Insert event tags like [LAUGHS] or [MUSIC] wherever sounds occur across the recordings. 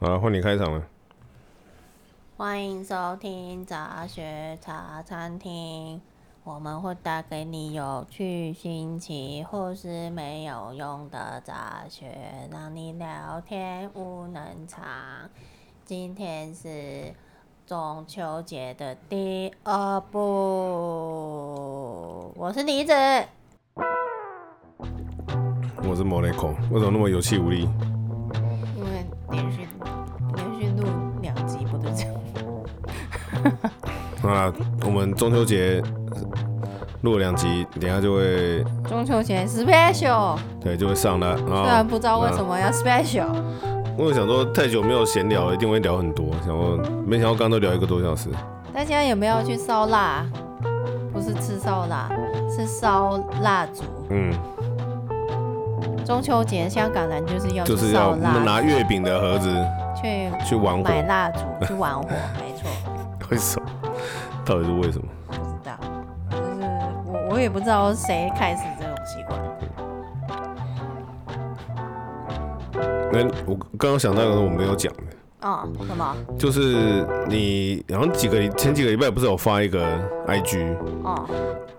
好了，换你开场了。欢迎收听杂学茶餐厅，我们会带给你有趣、新奇或是没有用的杂学，让你聊天无能长。今天是中秋节的第二部，我是李子，我是莫雷孔，为什么那么有气无力？因为连续啊，我们中秋节录了两集，等下就会中秋节 special，对，就会上了。虽然不知道为什么要 special，我有想说太久没有闲聊了，一定会聊很多。想说没想到刚刚都聊一个多小时。大家有没有去烧腊？不是吃烧腊，是烧蜡烛。嗯。中秋节香港人就是要就是要拿月饼的盒子去去玩火，买蜡烛去玩火，没错。[LAUGHS] 为什么？到底是为什么？不知道，就是我我也不知道谁开始这种习惯。那我刚刚想到一个我没有讲的。哦，什么？就是你好像几个前几个礼拜不是有发一个 IG 哦，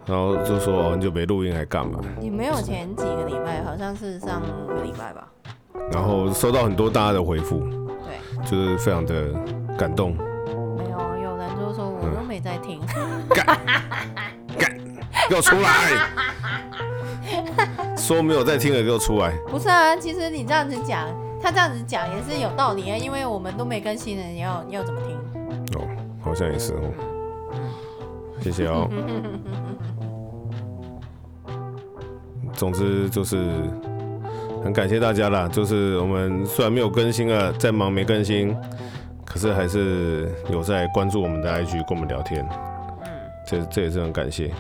然后就说很久没录音还干嘛？你没有前几个礼拜，好像是上个礼拜吧。然后收到很多大家的回复，对，就是非常的感动。说我都没在听。[LAUGHS] 干干，给我出来！说没有在听的给我出来。不是啊，其实你这样子讲。他这样子讲也是有道理啊，因为我们都没更新的，你要你要怎么听？哦，好像也是哦。谢谢哦。[LAUGHS] 总之就是很感谢大家啦，就是我们虽然没有更新啊，在忙没更新，可是还是有在关注我们的 IG，跟我们聊天。嗯，这这也是很感谢。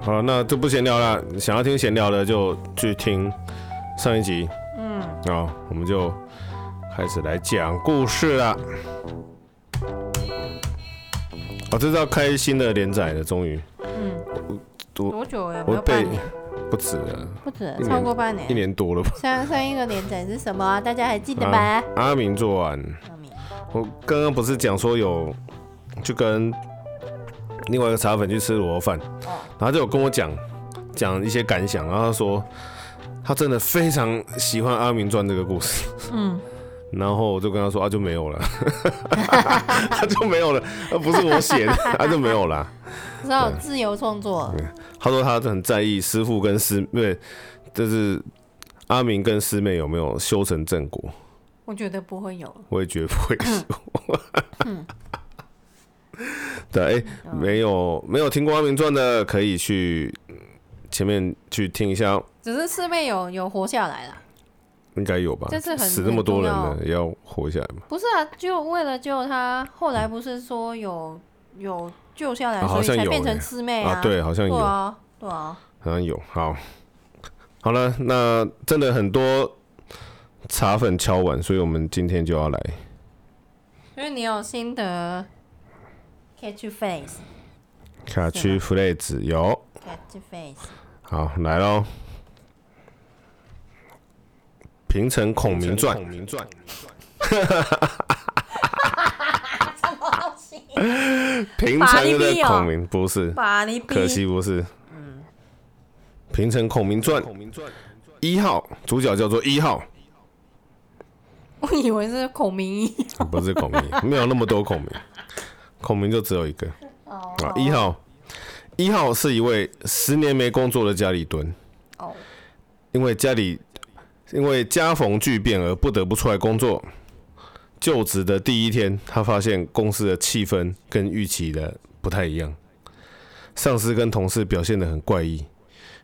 好，那就不闲聊了，想要听闲聊的就去听上一集。嗯好，我们就开始来讲故事了。哦，这是要开新的连载了，终于。嗯。多久呀？我被不止了。不止，超过半年。一年多了吧。[LAUGHS] 上上一个连载是什么啊？大家还记得吧？啊、阿明做完。阿明。我刚刚不是讲说有，就跟另外一个茶粉去吃卤肉饭，哦、然后就有跟我讲讲一些感想，然后他说。他真的非常喜欢《阿明传》这个故事，嗯，然后我就跟他说啊，就没有了，他 [LAUGHS] 就没有了，那不是我写的，他 [LAUGHS] 就没有了。知道自由创作。他说他很在意师傅跟师妹，就是阿明跟师妹有没有修成正果。我觉得不会有。我也觉得不会有。嗯。[LAUGHS] 对，哎，没有没有听过《阿明传》的，可以去。前面去听一下，只是师妹有有活下来了，应该有吧？这次很死那么多人了，也要活下来吗？不是啊，就为了救他，后来不是说有有救下来，所以才变成师妹啊？对，好像有啊，对啊，好像有。好，好了，那真的很多茶粉敲碗，所以我们今天就要来。因为你有心得，catch face，catch face 有，catch face。好，来喽！平成孔明传，平成的孔明不是，可惜不是。平成孔明传。一号主角叫做一号，我以为是孔明一，不是孔明，没有那么多孔明，孔明就只有一个。啊，一号。一号是一位十年没工作的家里蹲，因为家里因为家逢巨变而不得不出来工作。就职的第一天，他发现公司的气氛跟预期的不太一样，上司跟同事表现得很怪异，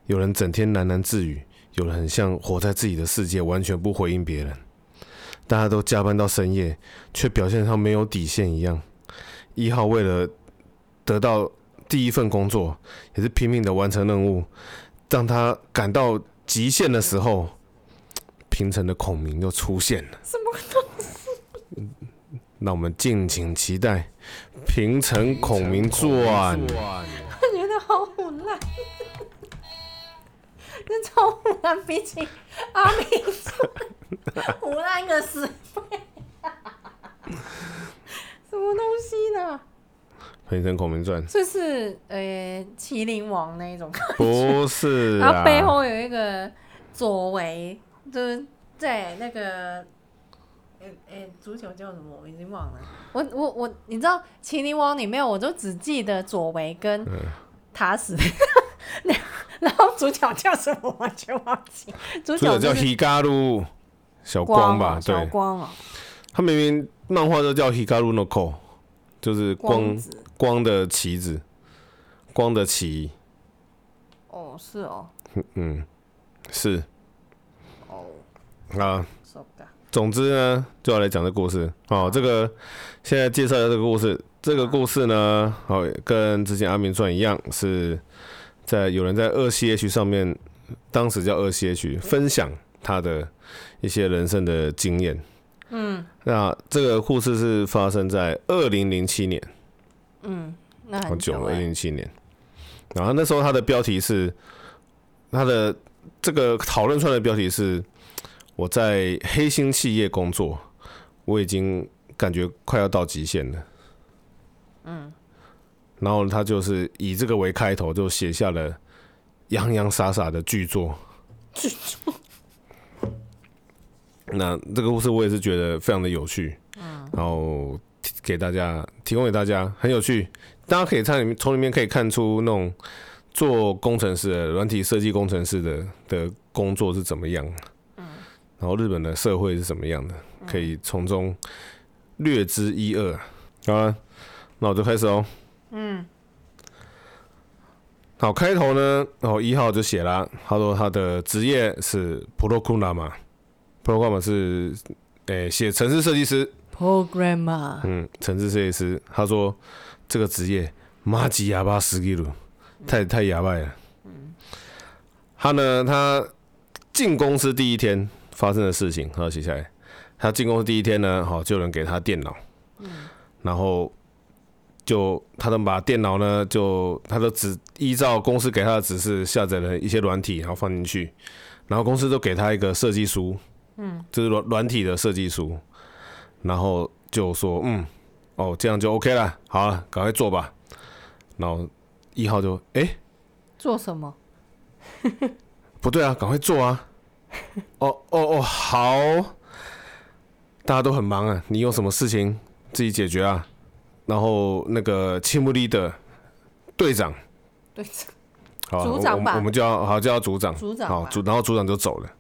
有人整天喃喃自语，有人很像活在自己的世界，完全不回应别人。大家都加班到深夜，却表现上没有底线一样。一号为了得到第一份工作也是拼命的完成任务，当他感到极限的时候，平成的孔明又出现了。什么东西？那我们敬请期待《平城孔明传》。我觉得好唬烂，这超唬烂，比起阿明传。胡乱个死背，什么东西呢？《平城孔明传》这是呃麒麟王那一种，不是，然后背后有一个左为，就是在那个，哎哎，足球叫什么？我已经忘了。我我我，你知道麒麟王里面，我就只记得左为跟塔死，嗯、[LAUGHS] 然后主角叫什么完全忘记。主角叫希加鲁小光吧？对，小光啊。他明明漫画都叫希加鲁诺克，就是光。光的旗子，光的旗。哦，是哦。嗯，是。哦。啊。总之呢，就要来讲这故事。哦，这个现在介绍一下这个故事。这个故事呢，哦，跟之前阿明传一样，是在有人在二 C H 上面，当时叫二 C H，分享他的一些人生的经验。嗯。那这个故事是发生在二零零七年。嗯，那很久，二零零七年，然后那时候他的标题是，他的这个讨论出来的标题是，我在黑心企业工作，我已经感觉快要到极限了。嗯，然后他就是以这个为开头，就写下了洋洋洒洒的巨作。巨作。那这个故事我也是觉得非常的有趣。嗯，然后。给大家提供给大家很有趣，大家可以从里面从里面可以看出那种做工程师的软体设计工程师的的工作是怎么样，嗯，然后日本的社会是怎么样的，可以从中略知一二。好了，那我就开始哦。嗯，好，开头呢，然后一号就写了，他说他的职业是プログラマー，プログラマー是诶写程式设计师。Programmer，嗯，程式设计师，他说这个职业麻吉哑巴死给了，太太哑巴了。嗯，他呢，他进公司第一天 发生的事情，他写下来。他进公司第一天呢，好，就有人给他电脑，嗯，然后就他能把电脑呢，就他都只依照公司给他的指示下载了一些软体，然后放进去，然后公司都给他一个设计书，嗯，就是软软体的设计书。然后就说，嗯，哦，这样就 OK 了，好了，赶快做吧。然后一号就，哎，做什么？[LAUGHS] 不对啊，赶快做啊！[LAUGHS] 哦哦哦，好，大家都很忙啊，你有什么事情自己解决啊。然后那个青木里的队长，队长，好，组长吧，我们就要好叫他组长，组长，好组，然后组长就走了。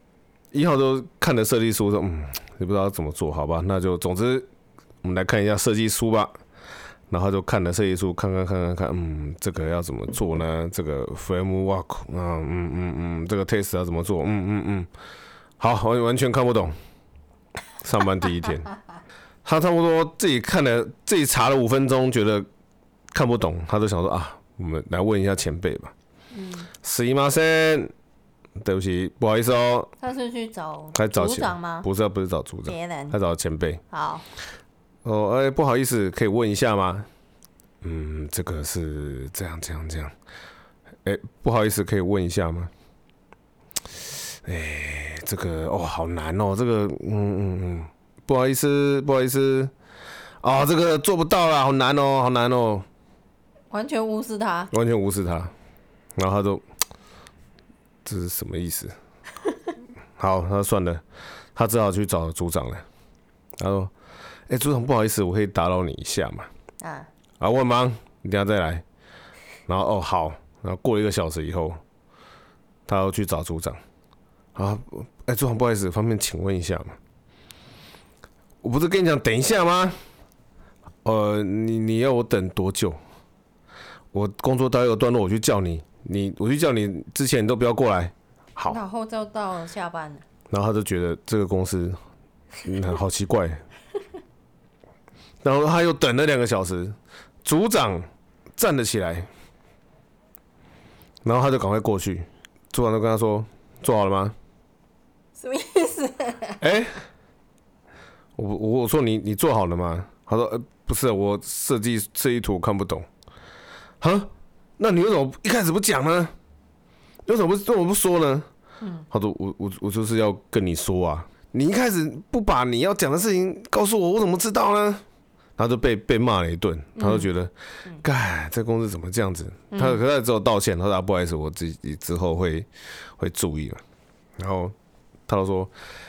一号都看着设计书说，嗯。也不知道怎么做好吧，那就总之，我们来看一下设计书吧。然后就看了设计书，看看看看看，嗯，这个要怎么做呢？这个 framework 啊，嗯嗯嗯，这个 test 要怎么做？嗯嗯嗯，好，我完全看不懂。上班第一天，[LAUGHS] 他差不多自己看了，自己查了五分钟，觉得看不懂，他就想说啊，我们来问一下前辈吧。嗯，すいません。对不起，不好意思哦。他是去找组长吗？不是，不是找组长，别人。他找前辈。好。 哦，哎，不好意思，可以问一下吗？嗯，这个是这样，这样，这样。哎，不好意思，可以问一下吗？哎，这个哦，好难哦，这个，嗯嗯嗯，不好意思，不好意思。哦，这个做不到啦，好难哦，好难哦。完全无视他。完全无视他，然后他就。这是什么意思？好，他算了，他只好去找组长了。他说：“哎、欸，组长，不好意思，我可以打扰你一下嘛？”啊，啊，我很忙，你等下再来。然后哦，好，然后过了一个小时以后，他要去找组长。啊，哎、欸，组长，不好意思，方便请问一下吗？我不是跟你讲等一下吗？呃，你你要我等多久？我工作到一个段落，我去叫你。你我去叫你之前，你都不要过来。好，然后就到了下班了。然后他就觉得这个公司，嗯，好奇怪。然后他又等了两个小时，组长站了起来，然后他就赶快过去。组长就跟他说：“做好了吗？”什么意思？哎、欸，我我我说你你做好了吗？他说：“呃，不是，我设计设计图看不懂。”哈？那你为什么一开始不讲呢？为什么不为什么不说呢？嗯，他说我我我就是要跟你说啊，你一开始不把你要讲的事情告诉我，我怎么知道呢？他就被被骂了一顿，他就觉得，哎、嗯，这公司怎么这样子？嗯、他可他只有道歉，他说、啊、不好意思，我自己之后会会注意了。然后他就说，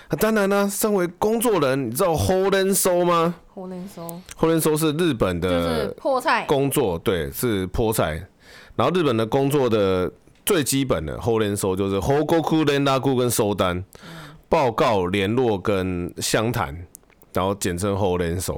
啊、当然呢、啊，身为工作人，你知道 Holden So 吗？Holden so，holden So 是日本的菠菜工作，对，是菠菜。然后日本的工作的最基本的 Holden So 就是 Hogoku Renraku 跟收单、报告、联络跟相谈，然后简称 Holden So。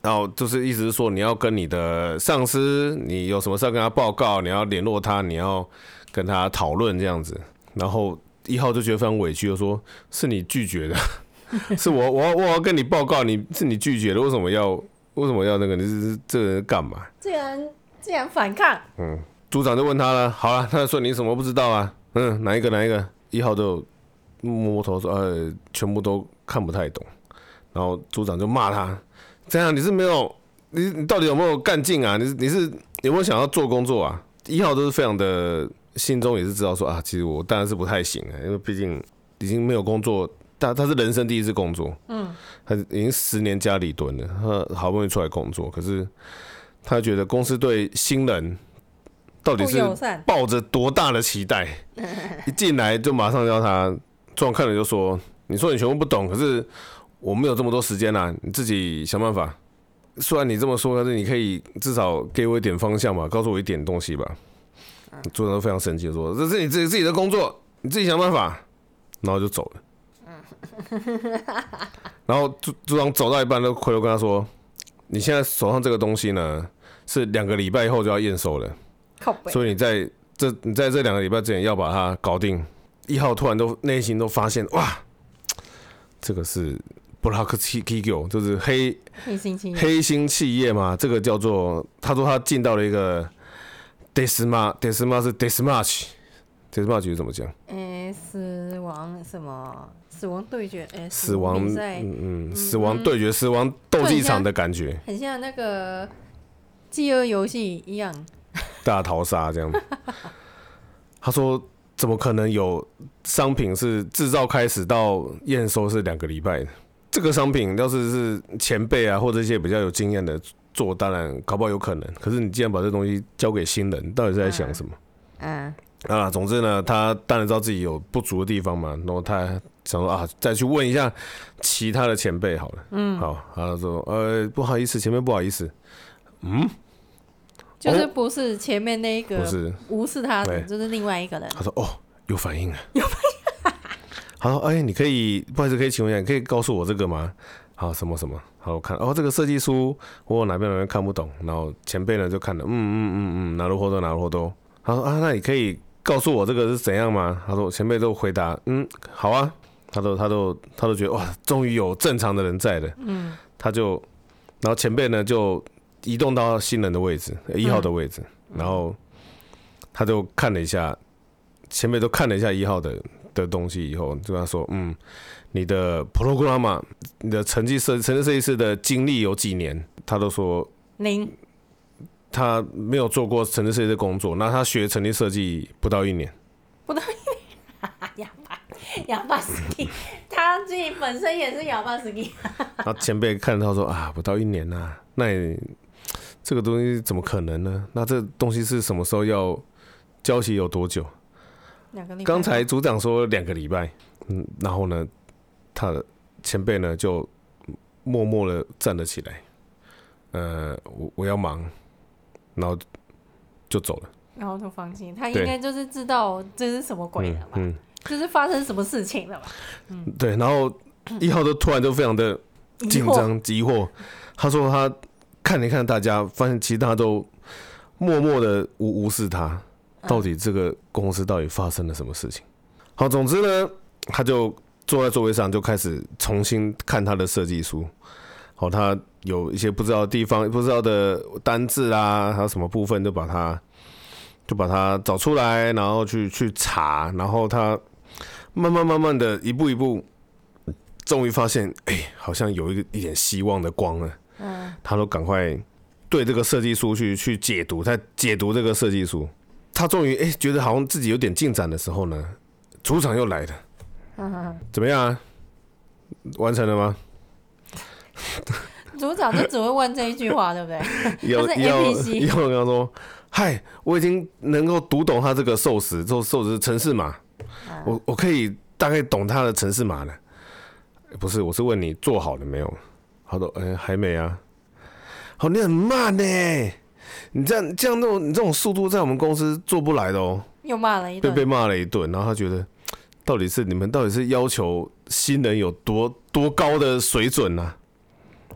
然后就是意思是说，你要跟你的上司，你有什么事要跟他报告，你要联络他，你要跟他讨论这样子。然后一号就觉得非常委屈，就说是你拒绝的，[LAUGHS] 是我我我要跟你报告，你是你拒绝的，为什么要为什么要那个？你是这个人干嘛？这人竟然反抗。嗯，组长就问他了，好了，他就说你什么不知道啊？嗯，哪一个哪一个？一号就摸摸头说，呃，全部都看不太懂。然后组长就骂他。这样你是没有你你到底有没有干劲啊？你你是有没有想要做工作啊？一号都是非常的心中也是知道说啊，其实我当然是不太行啊，因为毕竟已经没有工作，他他是人生第一次工作，嗯，他已经十年家里蹲了，他好不容易出来工作，可是他觉得公司对新人到底是抱着多大的期待？[LAUGHS] 一进来就马上要他，这样看了就说，你说你全部不懂，可是。我没有这么多时间啦，你自己想办法。虽然你这么说，但是你可以至少给我一点方向吧，告诉我一点东西吧。组长都非常生气的说：“这是你自己自己的工作，你自己想办法。”然后就走了。[LAUGHS] 然后组组长走到一半，都回头跟他说：“你现在手上这个东西呢，是两个礼拜以后就要验收了，所以你在这你在这两个礼拜之前要把它搞定。”一号突然都内心都发现哇，这个是。Black 企业就是黑黑心企业，黑心企业嘛，这个叫做他说他进到了一个 Deathmatch，Deathmatch 是 Deathmatch，Deathmatch 是怎么讲？呃、欸，死亡什么？死亡对决？哎、欸，死亡嗯嗯，死亡对决，死亡斗技场的感觉，很像那个饥饿游戏一样，大逃杀这样。[LAUGHS] 他说。怎么可能有商品是制造开始到验收是两个礼拜的？这个商品要是是前辈啊，或者一些比较有经验的做，当然搞不好有可能。可是你既然把这东西交给新人，到底是在想什么？嗯，嗯啊，总之呢，他当然知道自己有不足的地方嘛，然后他想说啊，再去问一下其他的前辈好了。嗯，好，他说呃，不好意思，前辈不好意思，嗯。就是不是前面那一个，不是无视他的，就是另外一个人。他说：“哦，有反应了，有反应。”他说：“哎，你可以，不好意思，可以请问一下，你可以告诉我这个吗？”好，什么什么？好，我看哦，这个设计书我哪边哪边看不懂，然后前辈呢就看了，嗯嗯嗯嗯，哪路货都哪路货都。他说：“啊，那你可以告诉我这个是怎样吗？”他说：“前辈都回答，嗯，好啊。”他都他都他都觉得哇，终于有正常的人在了。嗯，他就，然后前辈呢就。移动到新人的位置，一号的位置，嗯、然后他就看了一下，前辈都看了一下一号的的东西以后，就跟他说：“嗯，你的 program，你的成绩设成绩设计师的经历有几年？”他都说零，他没有做过成绩设计的工作。那他学成绩设计不到一年，不到一年，[LAUGHS] 哑巴哑巴斯基，他自己本身也是哑巴斯基。[LAUGHS] 然后前辈看到说：“啊，不到一年呐、啊，那你。”这个东西怎么可能呢？那这东西是什么时候要交期？有多久？两个礼拜。刚才组长说两个礼拜，嗯，然后呢，他的前辈呢就默默的站了起来，呃，我我要忙，然后就走了，然后就放心，他应该就是知道这是什么鬼了吧？嗯，就是发生什么事情了吧？嗯，对，然后一号都突然就非常的紧张、急惑，他说他。看一看大家，发现其他都默默的无无视他。到底这个公司到底发生了什么事情？好，总之呢，他就坐在座位上，就开始重新看他的设计书。好，他有一些不知道的地方，不知道的单字啊，还有什么部分，就把它就把它找出来，然后去去查。然后他慢慢慢慢的一步一步，终于发现，哎、欸，好像有一个一点希望的光了。嗯，他都赶快对这个设计书去去解读，他解读这个设计书，他终于哎觉得好像自己有点进展的时候呢，组长又来了，[LAUGHS] 怎么样啊？完成了吗？[LAUGHS] 组长就只会问这一句话，对不对？要要要跟他说，嗨，我已经能够读懂他这个受时，受受时程式码，嗯、我我可以大概懂他的城市码了。不是，我是问你做好了没有？好的，哎、欸，还没啊。好，你很慢呢，你这样这样那种你这种速度在我们公司做不来的哦。又骂了一顿，被被骂了一顿，然后他觉得，到底是你们到底是要求新人有多多高的水准呢、啊？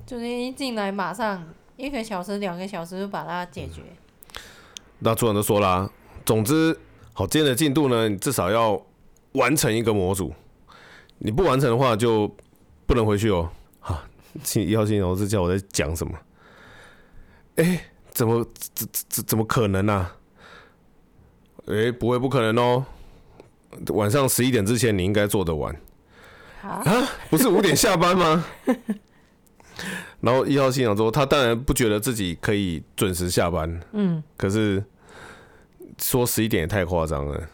就是一进来马上一个小时、两个小时就把它解决。那组长都说啦，总之，好，今天的进度呢，你至少要完成一个模组，你不完成的话就不能回去哦。哈，一号新老师叫我在讲什么？怎么怎怎怎么可能呢、啊？哎、欸，不会，不可能哦！晚上十一点之前你应该做得完。啊？不是五点下班吗？然后一号信长说，他当然不觉得自己可以准时下班。嗯。可是说十一点也太夸张了，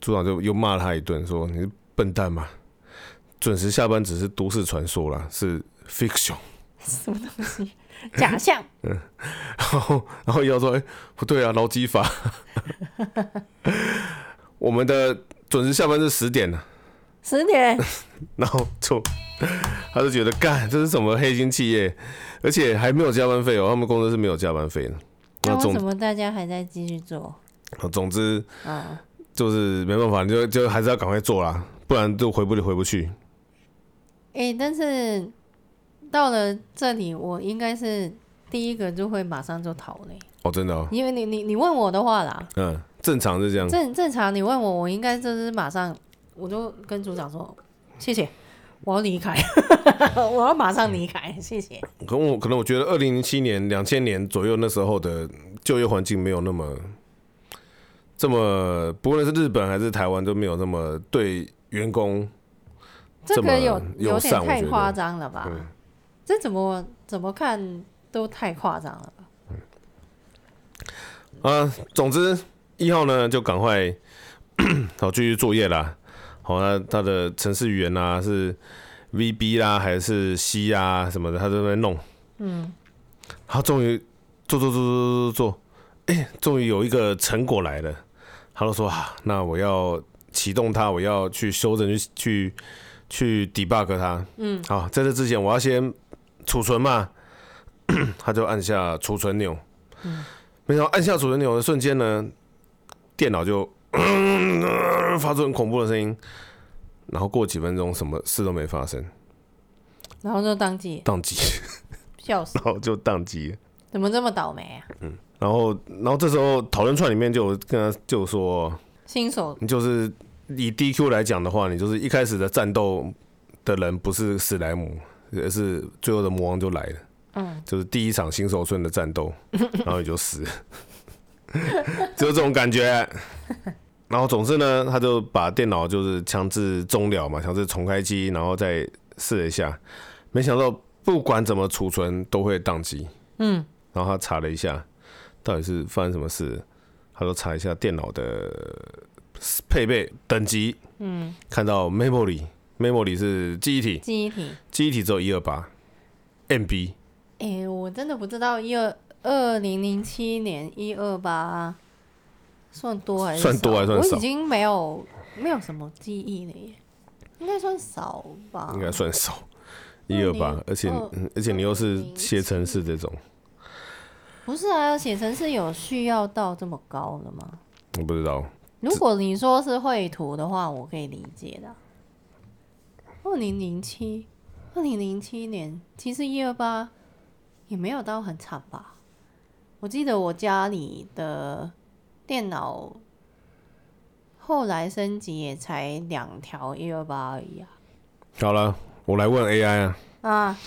组长就又骂了他一顿，说你是笨蛋嘛？准时下班只是都市传说啦，是 fiction。[LAUGHS] 什么东西？[LAUGHS] 假象。嗯。然后，然后一号说：“哎、欸，不对啊，劳基法。[LAUGHS] ”我们的准时下班是十点呢。十点。[LAUGHS] 然后就，他就觉得干这是什么黑心企业，而且还没有加班费哦，他们公司是没有加班费的。那为什么大家还在继续做？总之，就是没办法，就就还是要赶快做啦，不然就回不回不去。哎、欸，但是到了这里，我应该是第一个就会马上就逃嘞。哦，真的哦。因为你你你问我的话啦，嗯，正常是这样。正正常，你问我，我应该就是马上，我就跟组长说。谢谢，我要离开，[LAUGHS] 我要马上离开，谢谢。可能我可能我觉得，二零零七年、两千年左右那时候的就业环境没有那么这么，不论是日本还是台湾都没有那么对员工这个有有点太夸张了吧？这怎么怎么看都太夸张了吧？啊，总之一号呢就赶快 [COUGHS] 好继续作业啦。好，那他的程式语言啊，是 VB 啦，还是 C 啊什么的，他都在弄。嗯，他终于做做做做做做，哎，终于有一个成果来了。他就说啊，那我要启动它，我要去修正，去去去 debug 它。嗯，好，在这之前我要先储存嘛。[CLEARS THROAT] 他就按下储存钮。嗯，没想到按下储存钮的瞬间呢，电脑就。[COUGHS] 发出很恐怖的声音，然后过几分钟什么事都没发生，然后就当机，当机，笑死，然后就当机，怎么这么倒霉啊？嗯，然后，然后这时候讨论串里面就跟他就说，新手，你就是以 DQ 来讲的话，你就是一开始的战斗的人不是史莱姆，而是最后的魔王就来了，嗯，就是第一场新手村的战斗，然后你就死了，[LAUGHS] 只有这种感觉。然后总之呢，他就把电脑就是强制终了嘛，强制重开机，然后再试了一下，没想到不管怎么储存都会宕机。嗯，然后他查了一下，到底是发生什么事，他就查一下电脑的配备等级。嗯，看到 memory，memory 是记忆体，记忆体，记忆体只有一二八 MB。哎，我真的不知道一二二零零七年一二八。算多还是算多还是算少？我已经没有没有什么记忆了耶，应该算少吧？应该算少，一二八，而且而且你又是写程式这种，不是啊？写程式有需要到这么高的吗？我不知道。如果你说是绘图的话，我可以理解的。二零零七，二零零七年，其实一二八也没有到很惨吧？我记得我家里的。电脑后来升级也才两条一二八而已啊。好了，我来问 AI 啊。啊。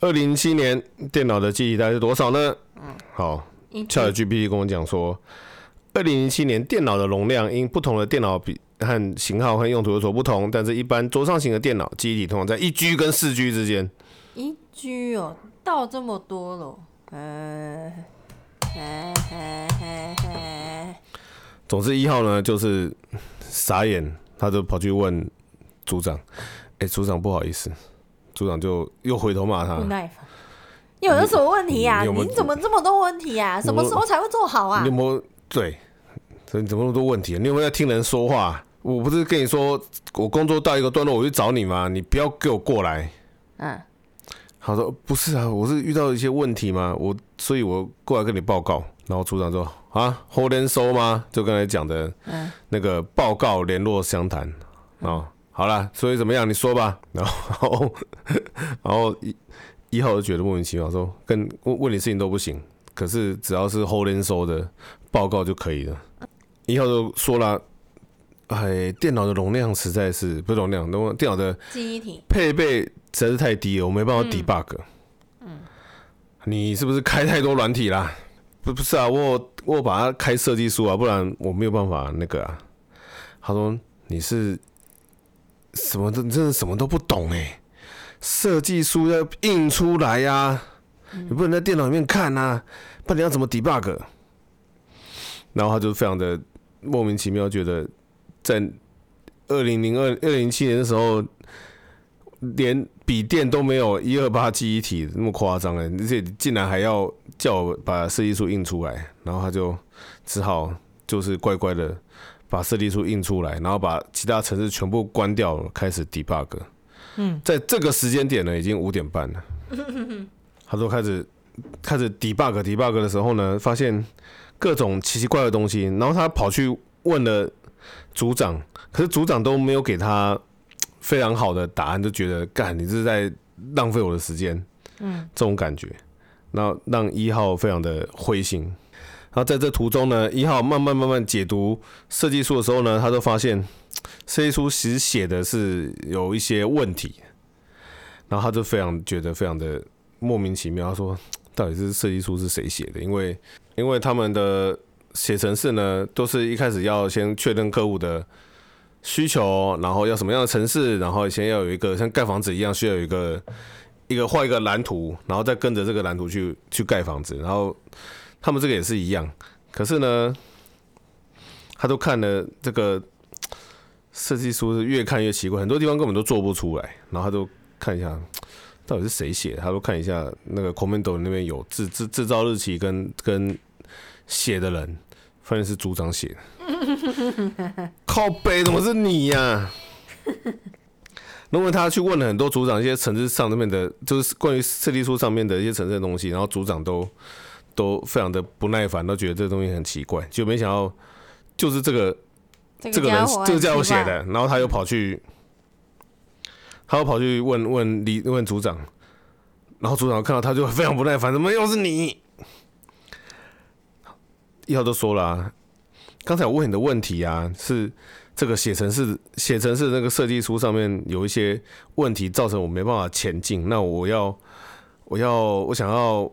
二零零七年电脑的记忆大概是多少呢？嗯。好。ChatGPT 跟我讲说，二零零七年电脑的容量因不同的电脑比和型号和用途有所不同，但是一般桌上型的电脑记忆体通常在一 G 跟四 G 之间。一 G 哦，到这么多了。呃。嘿嘿嘿嘿。总之一号呢，就是傻眼，他就跑去问组组长，哎、欸，组长不好意思，组长就又回头骂他。不耐烦，有有什么问题啊？你，你，你怎么这么多问题啊？什么时候才会做好啊？你有没有对？所以怎么那么多问题？你有没有在听人说话？我不是跟你说，我工作到一个段落，我去找你吗？你不要给我过来。嗯，他说，不是啊，我是遇到一些问题嘛，我所以，我过来跟你报告。然后组长说啊，后连收吗？就刚才讲的，嗯，那个报告联络详谈啊，好了，所以怎么样？你说吧。然后，[LAUGHS] 然后一一号就觉得莫名其妙，说跟问问你事情都不行，可是只要是后连收的报告就可以了。一号就说了。哎，电脑的容量实在是不是容量，那么电脑的记忆体配备实在是太低了，我没办法 debug。嗯，你是不是开太多软体啦？不，不是啊，我我把它开设计书啊，不然我没有办法那个啊。他说你是什么都，你真的什么都不懂哎。设计书要印出来呀，啊，你不能在电脑里面看啊，不然你要怎么 debug？然后他就非常的莫名其妙，觉得。在二零零二、二零零七年的时候，连笔电都没有一二八记忆体那么夸张哎，而且竟然还要叫我把设计书印出来，然后他就只好就是乖乖的把设计书印出来，然后把其他城市全部关掉了，开始 debug。嗯，在这个时间点呢，已经五点半了。他说开始开始 debug debug 的时候呢，发现各种奇奇怪怪的东西，然后他跑去问了。组长，可是组长都没有给他 [TSK] 非常好的答案，就觉得干你这是在浪费我的时间，嗯，这种感觉，那让一号非常的灰心。然后在这途中呢，一号慢慢慢慢解读设计书的时候呢，他就发现 [TSK] 设计书其实写的是有一些问题，然后他就非常觉得非常的莫名其妙。他说，到底是设计书是谁写的？因为因为他们的。写程式呢，都是一开始要先确认客户的需求，然后要什么样的程式，然后先要有一个像盖房子一样，需要有一个一个画一个蓝图，然后再跟着这个蓝图去去盖房子。然后他们这个也是一样，可是呢，他都看了这个设计书，是越看越奇怪，很多地方根本都做不出来。然后他都看一下，到底是谁写？他都看一下那个 Commando 那边有制制制造日期跟跟。写的人，发现是组长写的，[LAUGHS] 靠北怎么是你呀、啊？那么他去问了很多组长一些层次上面的，就是关于设计书上面的一些层次的东西，然后组长都都非常的不耐烦，都觉得这东西很奇怪，就没想到就是这个这个人这个家伙写的，然后他又跑去，他又跑去问问李问组长，然后组长看到他就非常不耐烦，怎么又是你？一号都说了、啊，刚才我问你的问题啊，是这个写程式写程式那个设计书上面有一些问题，造成我没办法前进。那我要我要我想要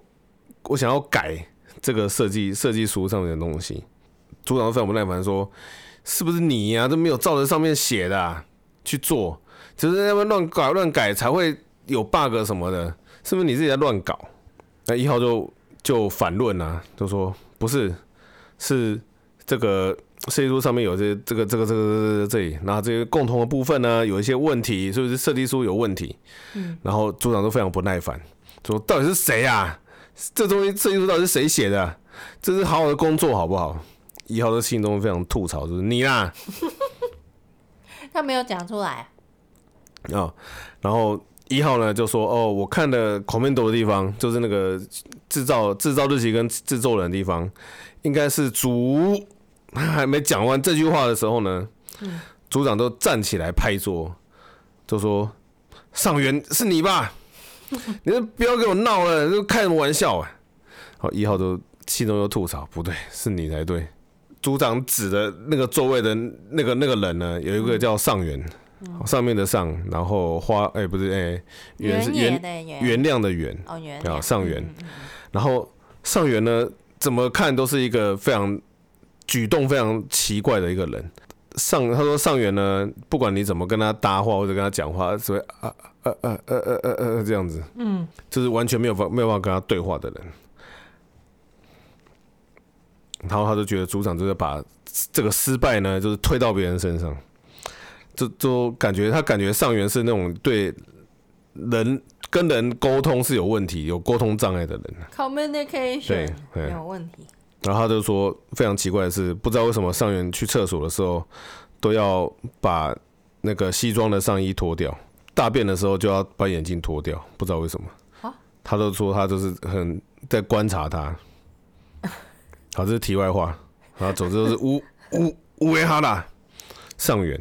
我想要改这个设计设计书上面的东西。组长非常不耐烦说：“是不是你呀、都没有照着上面写的、啊、去做，只、是那边乱改乱改才会有 bug 什么的，是不是你自己在乱搞？”那一号就就反论啊，就说：“不是。”是这个设计书上面有这这个这个这个这里，然后这些共同的部分呢，有一些问题，是不是设计书有问题？嗯，然后组长都非常不耐烦，说到底是谁啊？这东西设计书到底是谁写的？这是好好的工作好不好？一号的信中非常吐槽，就是你啦。[LAUGHS] 他没有讲出来。哦，然后一号呢就说：“哦，我看了 commando 的地方，就是那个制造制造日期跟制作人的地方。”应该是组还没讲完这句话的时候呢，组长都站起来拍桌，就说：“上元是你吧？[LAUGHS] 你就不要给我闹了，就开什么玩笑啊？”好，一号都心中又吐槽：“不对，是你才对。”组长指的那个座位的那个那个人呢，有一个叫上元，上面的上，然后花哎、欸、不是哎，原是原原谅的原啊上元，然后上元呢？怎么看都是一个非常举动非常奇怪的一个人。上他说上元呢，不管你怎么跟他搭话或者跟他讲话，只会啊啊啊啊啊啊啊这样子，嗯，就是完全没有法没有办法跟他对话的人。然后他就觉得组长就是把这个失败呢，就是推到别人身上。就就感觉他感觉上元是那种对人跟人沟通是有问题、有沟通障碍的人。Communication 对，对，有问题。然后他就说非常奇怪的是，不知道为什么上元去厕所的时候都要把那个西装的上衣脱掉，大便的时候就要把眼镜脱掉，不知道为什么。他都说他就是很在观察他。好，这是题外话。啊，总之都是乌乌乌维哈啦，上元，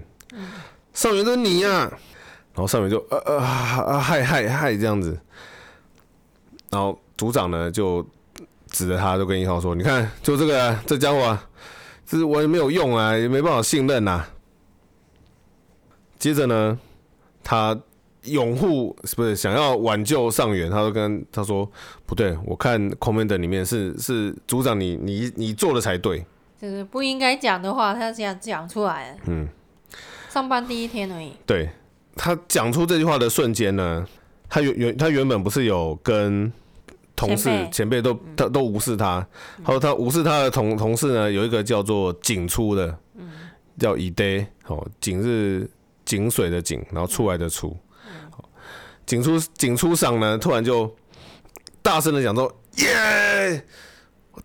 上元，这是你呀、啊。然后上元就呃呃啊嗨嗨嗨这样子。然后组长呢就指着他，就跟一号说：“你看，就这个、啊、这家伙、啊，这是我也没有用啊，也没办法信任呐、啊。”接着呢，他拥护不是想要挽救上元，他就跟他说：“不对，我看 Commander 里面是是组长你你你做的才对。”就是不应该讲的话，他这样讲出来。嗯，上班第一天而已。对，他讲出这句话的瞬间呢，他原原他原本不是有跟同事前辈都他、嗯、都无视他，他说他无视他的同同事呢，有一个叫做井出的，嗯、叫伊德哦，井是井水的井，然后出来的出，井、嗯、出井出上呢，突然就大声的讲说耶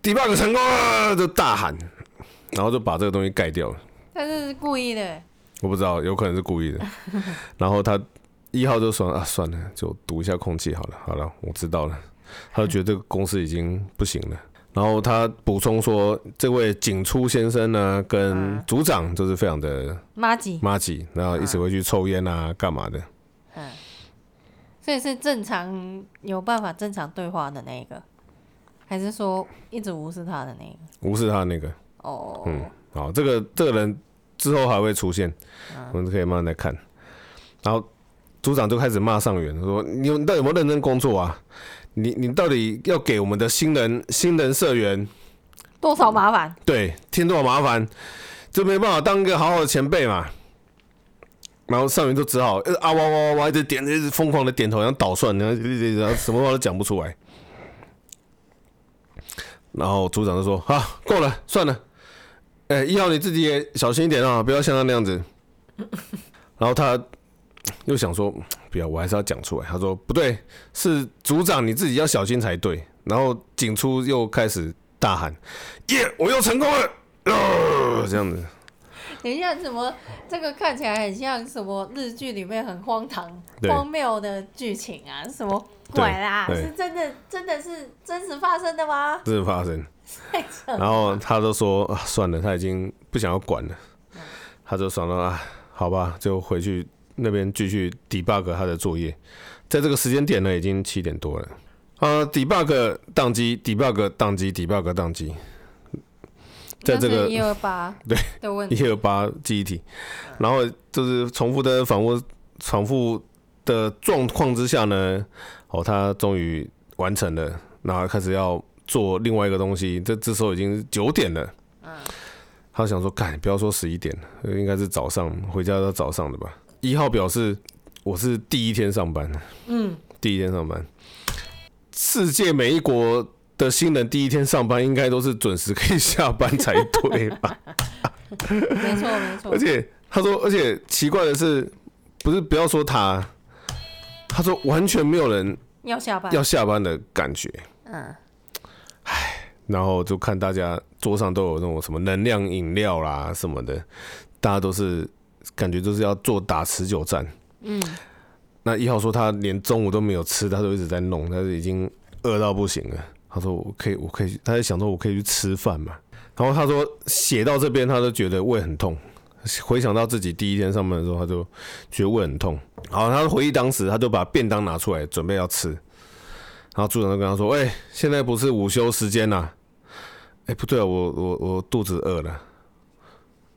，debug 成功了，就大喊。然后就把这个东西盖掉了。他这是故意的。我不知道，有可能是故意的。[LAUGHS] 然后他一号就说啊，算了，就读一下空气好了。好了，我知道了。他就觉得这个公司已经不行了。然后他补充说，这位景初先生呢，跟组长就是非常的麻吉麻吉，然后一直会去抽烟啊，干嘛的。嗯。所以是正常有办法正常对话的那个，还是说一直无视他的那个？无视他的那个。哦，嗯，好，这个这个人之后还会出现，嗯、我们可以慢慢来看。然后组长就开始骂上元，说：“你你到底有没有认真工作啊？你你到底要给我们的新人新人社员多少麻烦？对，添多少麻烦，就没办法当一个好好的前辈嘛。”然后上元就只好啊哇哇哇哇一直点，一直疯狂的点头，然后捣蒜，然后然后什么话都讲不出来。然后组长就说：“好，够了，算了。”哎，一号你自己也小心一点啊，不要像他那样子。[LAUGHS] 然后他又想说，不要，我还是要讲出来。他说不对，是组长你自己要小心才对。然后景初又开始大喊：“耶，我又成功了！”呃，这样子。等一下，怎么这个看起来很像什么日剧里面很荒唐、荒谬的剧情啊？什么鬼啦？是真的，真的是真实发生的吗？真实发生。然后他都说啊，算了，他已经不想要管了。他就想到啊，好吧，就回去那边继续 debug 他的作业。在这个时间点呢，已经七点多了。啊，debug 宕机，debug 宕机，debug 宕机。在这个一二八 [LAUGHS] 对一二八记忆体，然后就是重复的反复重复的状况之下呢，哦，他终于完成了，然后开始要。做另外一个东西，这这时候已经九点了。嗯，他想说，干，不要说十一点了，应该是早上回家到早上的吧。一号表示我是第一天上班，嗯，第一天上班。世界每一国的新人第一天上班，应该都是准时可以下班才对吧？没错没错。而且他说，而且奇怪的是，不是不要说他，他说完全没有人要下班要下班的感觉。嗯。唉，然后就看大家桌上都有那种什么能量饮料啦什么的，大家都是感觉都是要做打持久战。嗯，那一号说他连中午都没有吃，他都一直在弄，他是已经饿到不行了。他说我可以，我可以，他在想说我可以去吃饭嘛。然后他说写到这边，他都觉得胃很痛。回想到自己第一天上班的时候，他就觉得胃很痛。好，他回忆当时，他就把便当拿出来准备要吃。然后组长就跟他说：“喂，现在不是午休时间呐？哎，不对啊，我我我肚子饿了。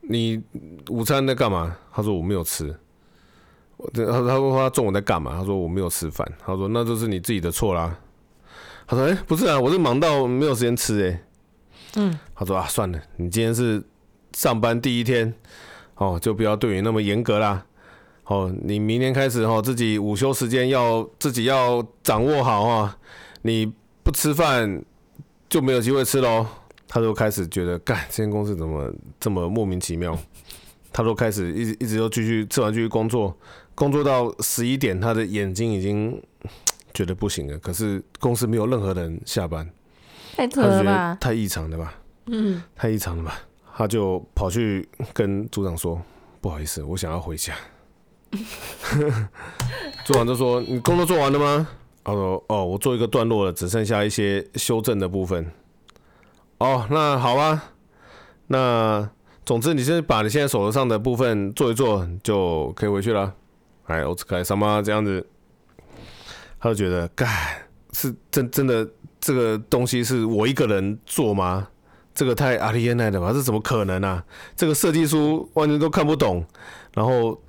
你午餐在干嘛？”他说：“我没有吃。”他他说他中午在干嘛？他说：“我没有吃饭。”他说：“那就是你自己的错啦。”他说：“哎，不是啊，我是忙到没有时间吃哎。”嗯，他说：“啊，算了，你今天是上班第一天，哦，就不要对你那么严格啦。”哦，你明天开始哦，自己午休时间要自己要掌握好啊！你不吃饭就没有机会吃喽。他就开始觉得，干，这间公司怎么这么莫名其妙？他都开始一直一直都继续吃完继续工作，工作到十一点，他的眼睛已经觉得不行了。可是公司没有任何人下班，太扯了吧？太异常了吧？嗯，太异常了吧？他就跑去跟组长说：“不好意思，我想要回家。” [LAUGHS] 组长就说：“你工作做完了吗？”他说：“哦，我做一个段落了，只剩下一些修正的部分。”哦，那好吧，那。总之，你先把你现在手头上的部分做一做，就可以回去了。哎，我只开什么这样子？他就觉得，干是真真的这个东西是我一个人做吗？这个太阿里耶奈的吧？这怎么可能啊？这个设计书完全都看不懂。然后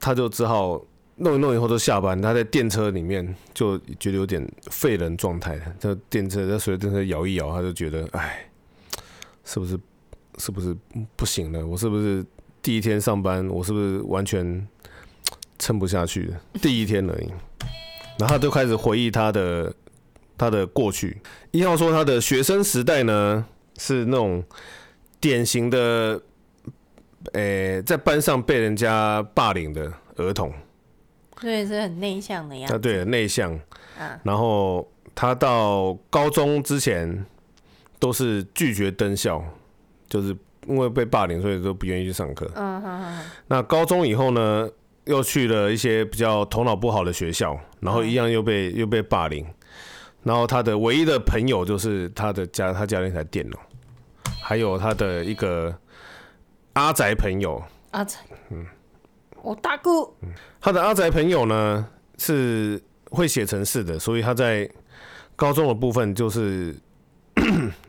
他就只好弄一弄以后就下班。他在电车里面就觉得有点废人状态。他电车在随着电车摇一摇，他就觉得，哎，是不是？是不是不行了？我是不是第一天上班？我是不是完全撑不下去了？第一天而已，然后他就开始回忆他的他的过去。一号说他的学生时代呢，是那种典型的，诶、欸，在班上被人家霸凌的儿童，所以是很内向的样子。啊，对，内向。然后他到高中之前都是拒绝登校。就是因为被霸凌，所以都不愿意去上课。嗯哼哼。那高中以后呢，又去了一些比较头脑不好的学校，然后一样又被又被霸凌。然后他的唯一的朋友就是他的家，他家那台电脑，还有他的一个阿宅朋友。阿宅。嗯。我大姑。他的阿宅朋友呢是会写程式的，所以他在高中的部分就是。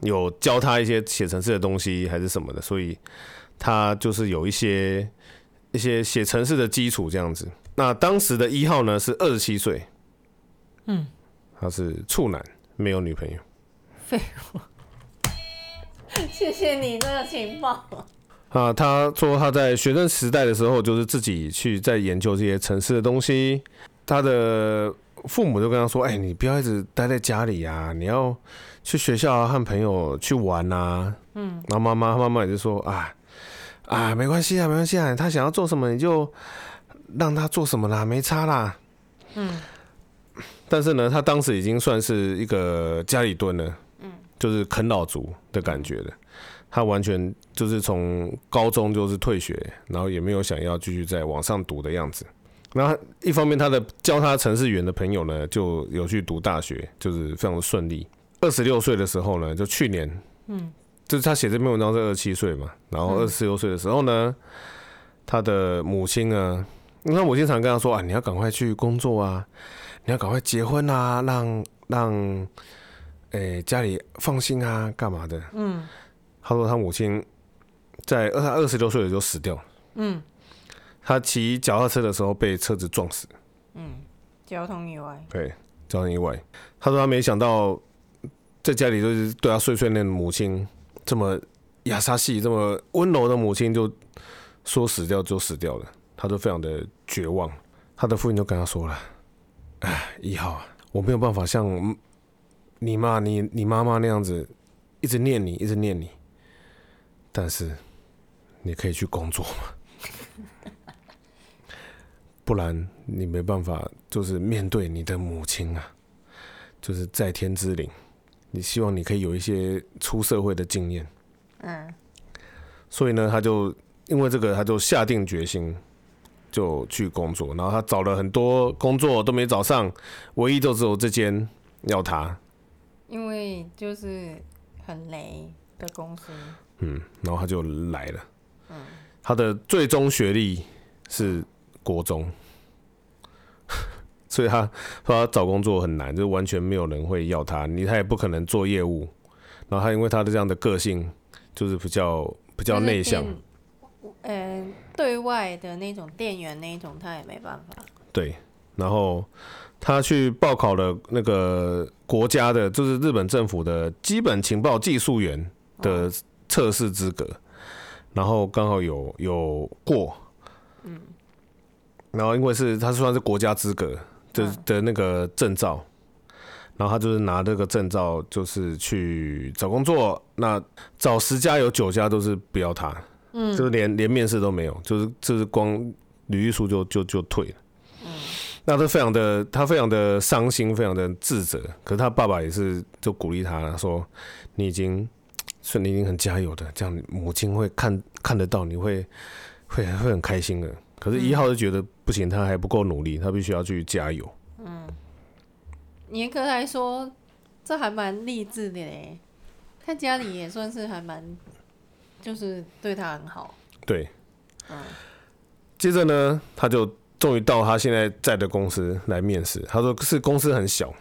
有教他一些写程式的东西还是什么的，所以他就是有一些一些写程式的基础这样子。那当时的一号呢是二十七岁，嗯，他是处男，没有女朋友。废话，[LAUGHS] 谢谢你这个情报。啊，他说他在学生时代的时候就是自己去在研究这些城市的东西，他的父母就跟他说：“哎，你不要一直待在家里呀，你要。”去学校和朋友去玩呐、啊，嗯，然后妈妈妈妈也就说啊啊，没关系啊，没关系啊，他想要做什么你就让他做什么啦，没差啦，嗯。但是呢，他当时已经算是一个家里蹲了，嗯，就是啃老族的感觉的。他完全就是从高中就是退学，然后也没有想要继续再往上读的样子。那一方面，他的教他程式员的朋友呢，就有去读大学，就是非常的顺利。二十六岁的时候呢，就去年，嗯，就是他写这篇文章是二十七岁嘛，然后二十六岁的时候呢，他的母亲呢，因为他母亲常跟他说啊，你要赶快去工作啊，你要赶快结婚啊，让让，诶、欸、家里放心啊，干嘛的？嗯，他说他母亲在二他二十六岁的时候死掉，嗯，他骑脚踏车的时候被车子撞死，嗯，交通意外，对，交通意外，他说他没想到。在家里就是对他碎碎念的母亲，这么亚莎系、这么温柔的母亲，就说死掉就死掉了，他都非常的绝望。他的父亲就跟他说了：“哎，一号，我没有办法像你妈、你你妈妈那样子一直念你，一直念你，但是你可以去工作嘛，[LAUGHS] 不然你没办法，就是面对你的母亲啊，就是在天之灵。”你希望你可以有一些出社会的经验，嗯，所以呢，他就因为这个，他就下定决心就去工作，然后他找了很多工作都没找上，唯一就只有这间要他，因为就是很雷的公司，嗯，然后他就来了，嗯，他的最终学历是国中。[LAUGHS] 所以他说他找工作很难，就完全没有人会要他，你他也不可能做业务。然后他因为他的这样的个性，就是比较比较内向，呃，对外的那种店员那种，他也没办法。对，然后他去报考了那个国家的，就是日本政府的基本情报技术员的测试资格，然后刚好有有过，嗯，然后因为是他算是国家资格。的的那个证照，然后他就是拿这个证照，就是去找工作。那找十家有九家都是不要他，嗯，就是连连面试都没有，就是就是光履历书就就就退了。嗯，那他非常的他非常的伤心，非常的自责。可是他爸爸也是就鼓励他说：“你已经，是你已经很加油的，这样母亲会看看得到，你会会会很开心的。”可是一号就觉得不行，他还不够努力，他必须要去加油。嗯，严格来说，这还蛮励志的嘞。他家里也算是还蛮，就是对他很好。对，嗯。接着呢，他就终于到他现在在的公司来面试。他说是公司很小，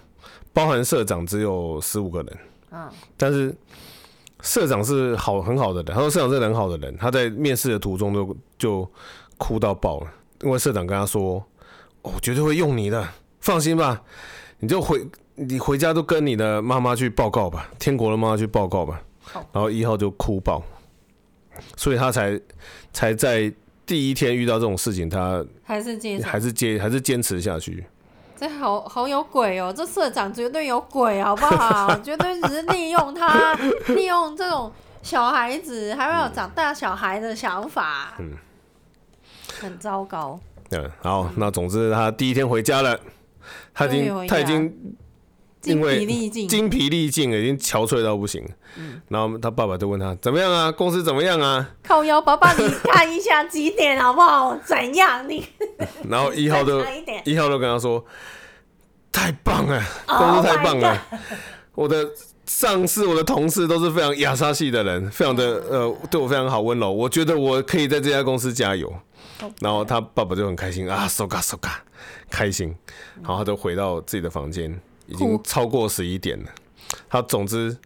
包含社长只有十五个人。嗯。但是社长是好很好的人。他说社长是很好的人。他在面试的途中就就哭到爆了，因为社长跟他说：“我绝对会用你的，放心吧，你就回。”你回家都跟你的妈妈去报告吧，天国的妈妈去报告吧。然后一号就哭爆，所以他才才在第一天遇到这种事情，他还是坚还是坚还是坚持下去。这好好有鬼哦，这社长绝对有鬼，好不好？[LAUGHS] 绝对只是利用他，利用这种小孩子还没有长大小孩的想法，嗯，很糟糕。嗯，好，那总之他第一天回家了，他已经他已经。因为精疲力尽，已经憔悴到不行。嗯，然后他爸爸就问他怎么样啊？公司怎么样啊？靠腰，爸爸，你看一下几点好不好？怎样你？[LAUGHS] 然后一号都一号都跟他说，太棒了，公司太棒了。Oh、[LAUGHS] 我的上司、我的同事都是非常亚莎系的人，非常的呃，对我非常好温柔。我觉得我可以在这家公司加油。然后他爸爸就很开心啊，收嘎收嘎，开心。然后他就回到自己的房间。已经超过十一点了，他总之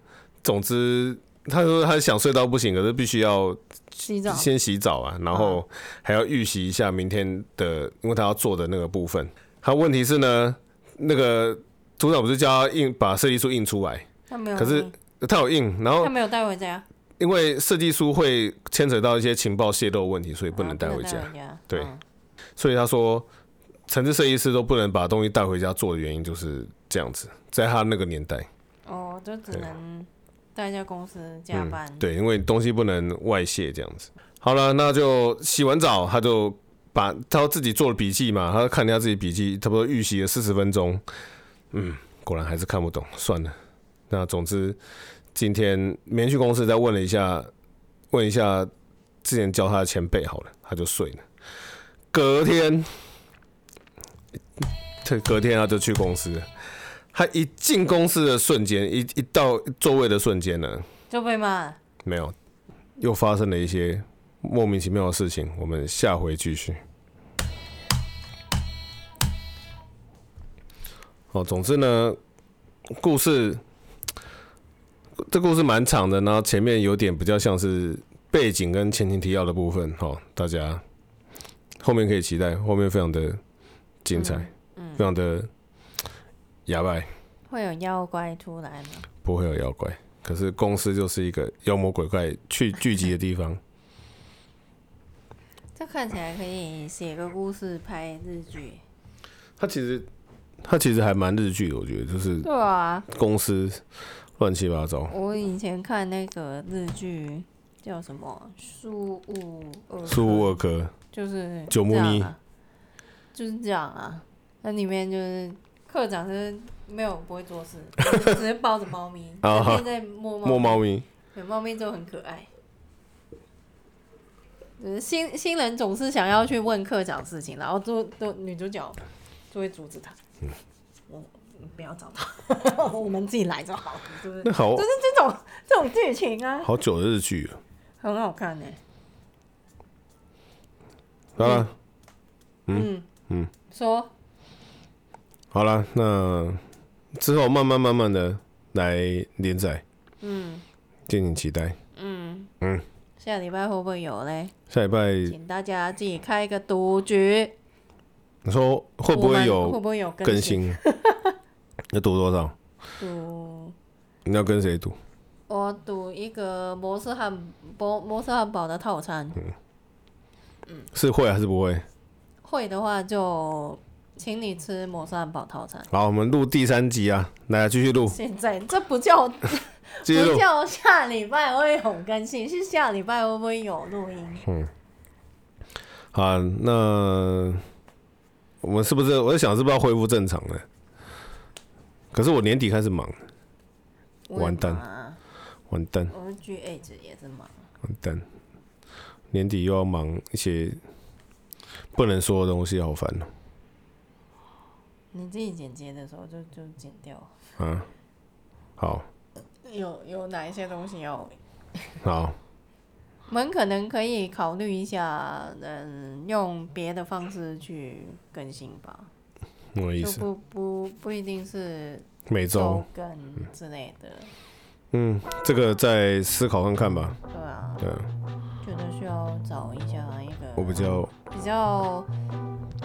总之他说他想睡到不行，可是必须要洗澡，先洗澡啊，然后还要预习一下明天的，因为他要做的那个部分。他问题是呢，那个组长不是叫他印把设计书印出来，他没有，可是他有印，然后他没有带回家，因为设计书会牵扯到一些情报泄露问题，所以不能带回家。对，所以他说，城市设计师都不能把东西带回家做的原因就是。这样子，在他那个年代，哦，就只能在一家公司加班。对，因为东西不能外泄，这样子。好了，那就洗完澡，他就把他自己做了笔记嘛，他看一下自己笔记，差不多预习了四十分钟。嗯，果然还是看不懂，算了。那总之，今天没去公司，再问了一下，问一下之前教他的前辈，好了，他就睡了。隔天，隔天他就去公司。他一进公司的瞬间，一一到座位的瞬间呢，就被骂。没有，又发生了一些莫名其妙的事情。我们下回继续。哦，总之呢，故事这故事蛮长的，然后前面有点比较像是背景跟前情提要的部分。哦，大家后面可以期待，后面非常的精彩，嗯嗯、非常的。哑巴会有妖怪出来吗？不会有妖怪，可是公司就是一个妖魔鬼怪去聚集的地方。[LAUGHS] 这看起来可以写个故事拍日剧。他其实他其实还蛮日剧的，我觉得就是对啊，公司乱七八糟。我以前看那个日剧叫什么《苏物二苏物二科》，就是九木尼，就是这样啊。那里面就是。课长是没有不会做事，[LAUGHS] 只是抱着猫咪，整天在摸猫摸猫咪。对，猫咪就很可爱。就是新新人总是想要去问课长事情，然后都都女主角就会阻止他。嗯，我不要找他，[LAUGHS] 我们自己来就好，是不是？好，就是这种这种剧情啊。好久的日剧了，很好看呢。好了，嗯嗯，说。好了，那之后慢慢慢慢的来连载，嗯，敬请期待，嗯嗯，下礼拜会不会有嘞？下礼拜，请大家自己开一个赌局。你说会不会有？会不会有更新？[LAUGHS] 要赌多少？赌？你要跟谁赌？我赌一个摩斯汉堡，摩斯汉堡的套餐。嗯，嗯，是会还是不会？会的话就。请你吃摩斯汉堡套餐。好，我们录第三集啊，来继续录。现在这不叫 [LAUGHS] 不叫下礼拜会有更新，是下礼拜会不会有录音？嗯，好，那我们是不是？我在想是不是要恢复正常呢？可是我年底开始忙，完蛋，完蛋。我们 G H 也是忙，完蛋。年底又要忙一些不能说的东西，好烦哦。你自己剪接的时候就就剪掉。嗯，好。有有哪一些东西要？好。我们可能可以考虑一下，嗯，用别的方式去更新吧。什么意思？不不不一定是每周更之类的。嗯，这个再思考看看吧。对啊。对啊。觉得需要找一下一个我比较比较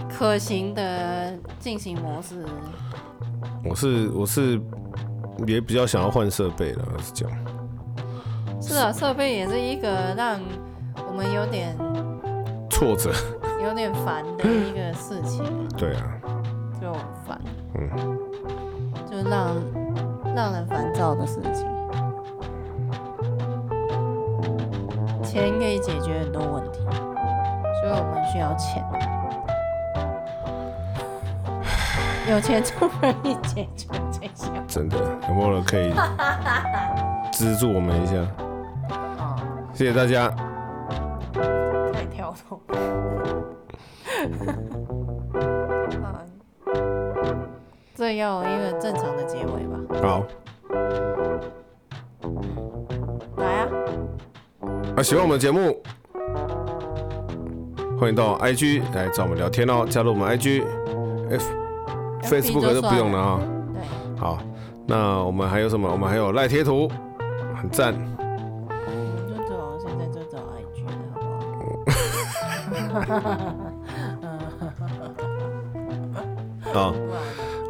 可行的进行模式。我是我是也比较想要换设备了，是这样。是啊，设备也是一个让我们有点挫折、有点烦的一个事情。对啊，就很烦，嗯，就让让人烦躁的事情。钱可以解决很多问题，所以我们需要钱。有钱就可以解决这些。真的，有没有人可以资助我们一下？谢谢大家。太跳动。[LAUGHS] 这要一个正常的结尾吧。好。来啊，喜欢我们的节目，欢迎到 IG 来找我们聊天哦，加入我们 IG，F Facebook 就不用了啊。对。好，那我们还有什么？我们还有赖贴图，很赞。我们就走，现在就走 IG 了，好不好？[LAUGHS]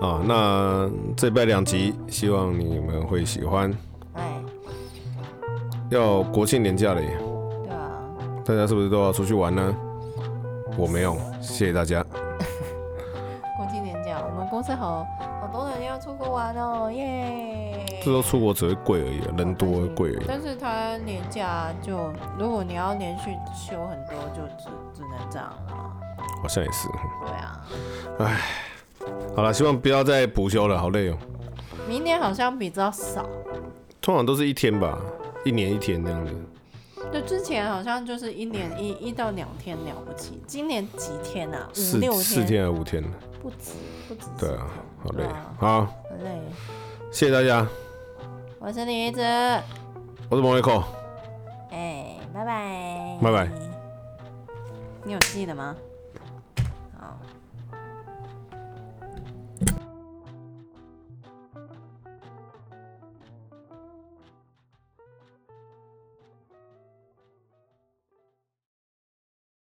好，啊，那这拜两集，希望你们会喜欢。哎要国庆年假了耶！对啊，大家是不是都要出去玩呢？我没有，谢谢大家。耶！这都出国只会贵而已，人多会贵而已。但是他年假就，如果你要连续休很多，就只只能这样了。好像也是。对啊。唉，好了，希望不要再补休了，好累哦。明年好像比较少。通常都是一天吧。一年一天那样子，就之前好像就是一年一一到两天了不起，今年几天啊？五六天？四天还是五天？不止，不止。对啊，好累，啊、好，好累。谢谢大家。我是李子，我是莫雷克。哎，拜拜。拜拜。你有记得吗？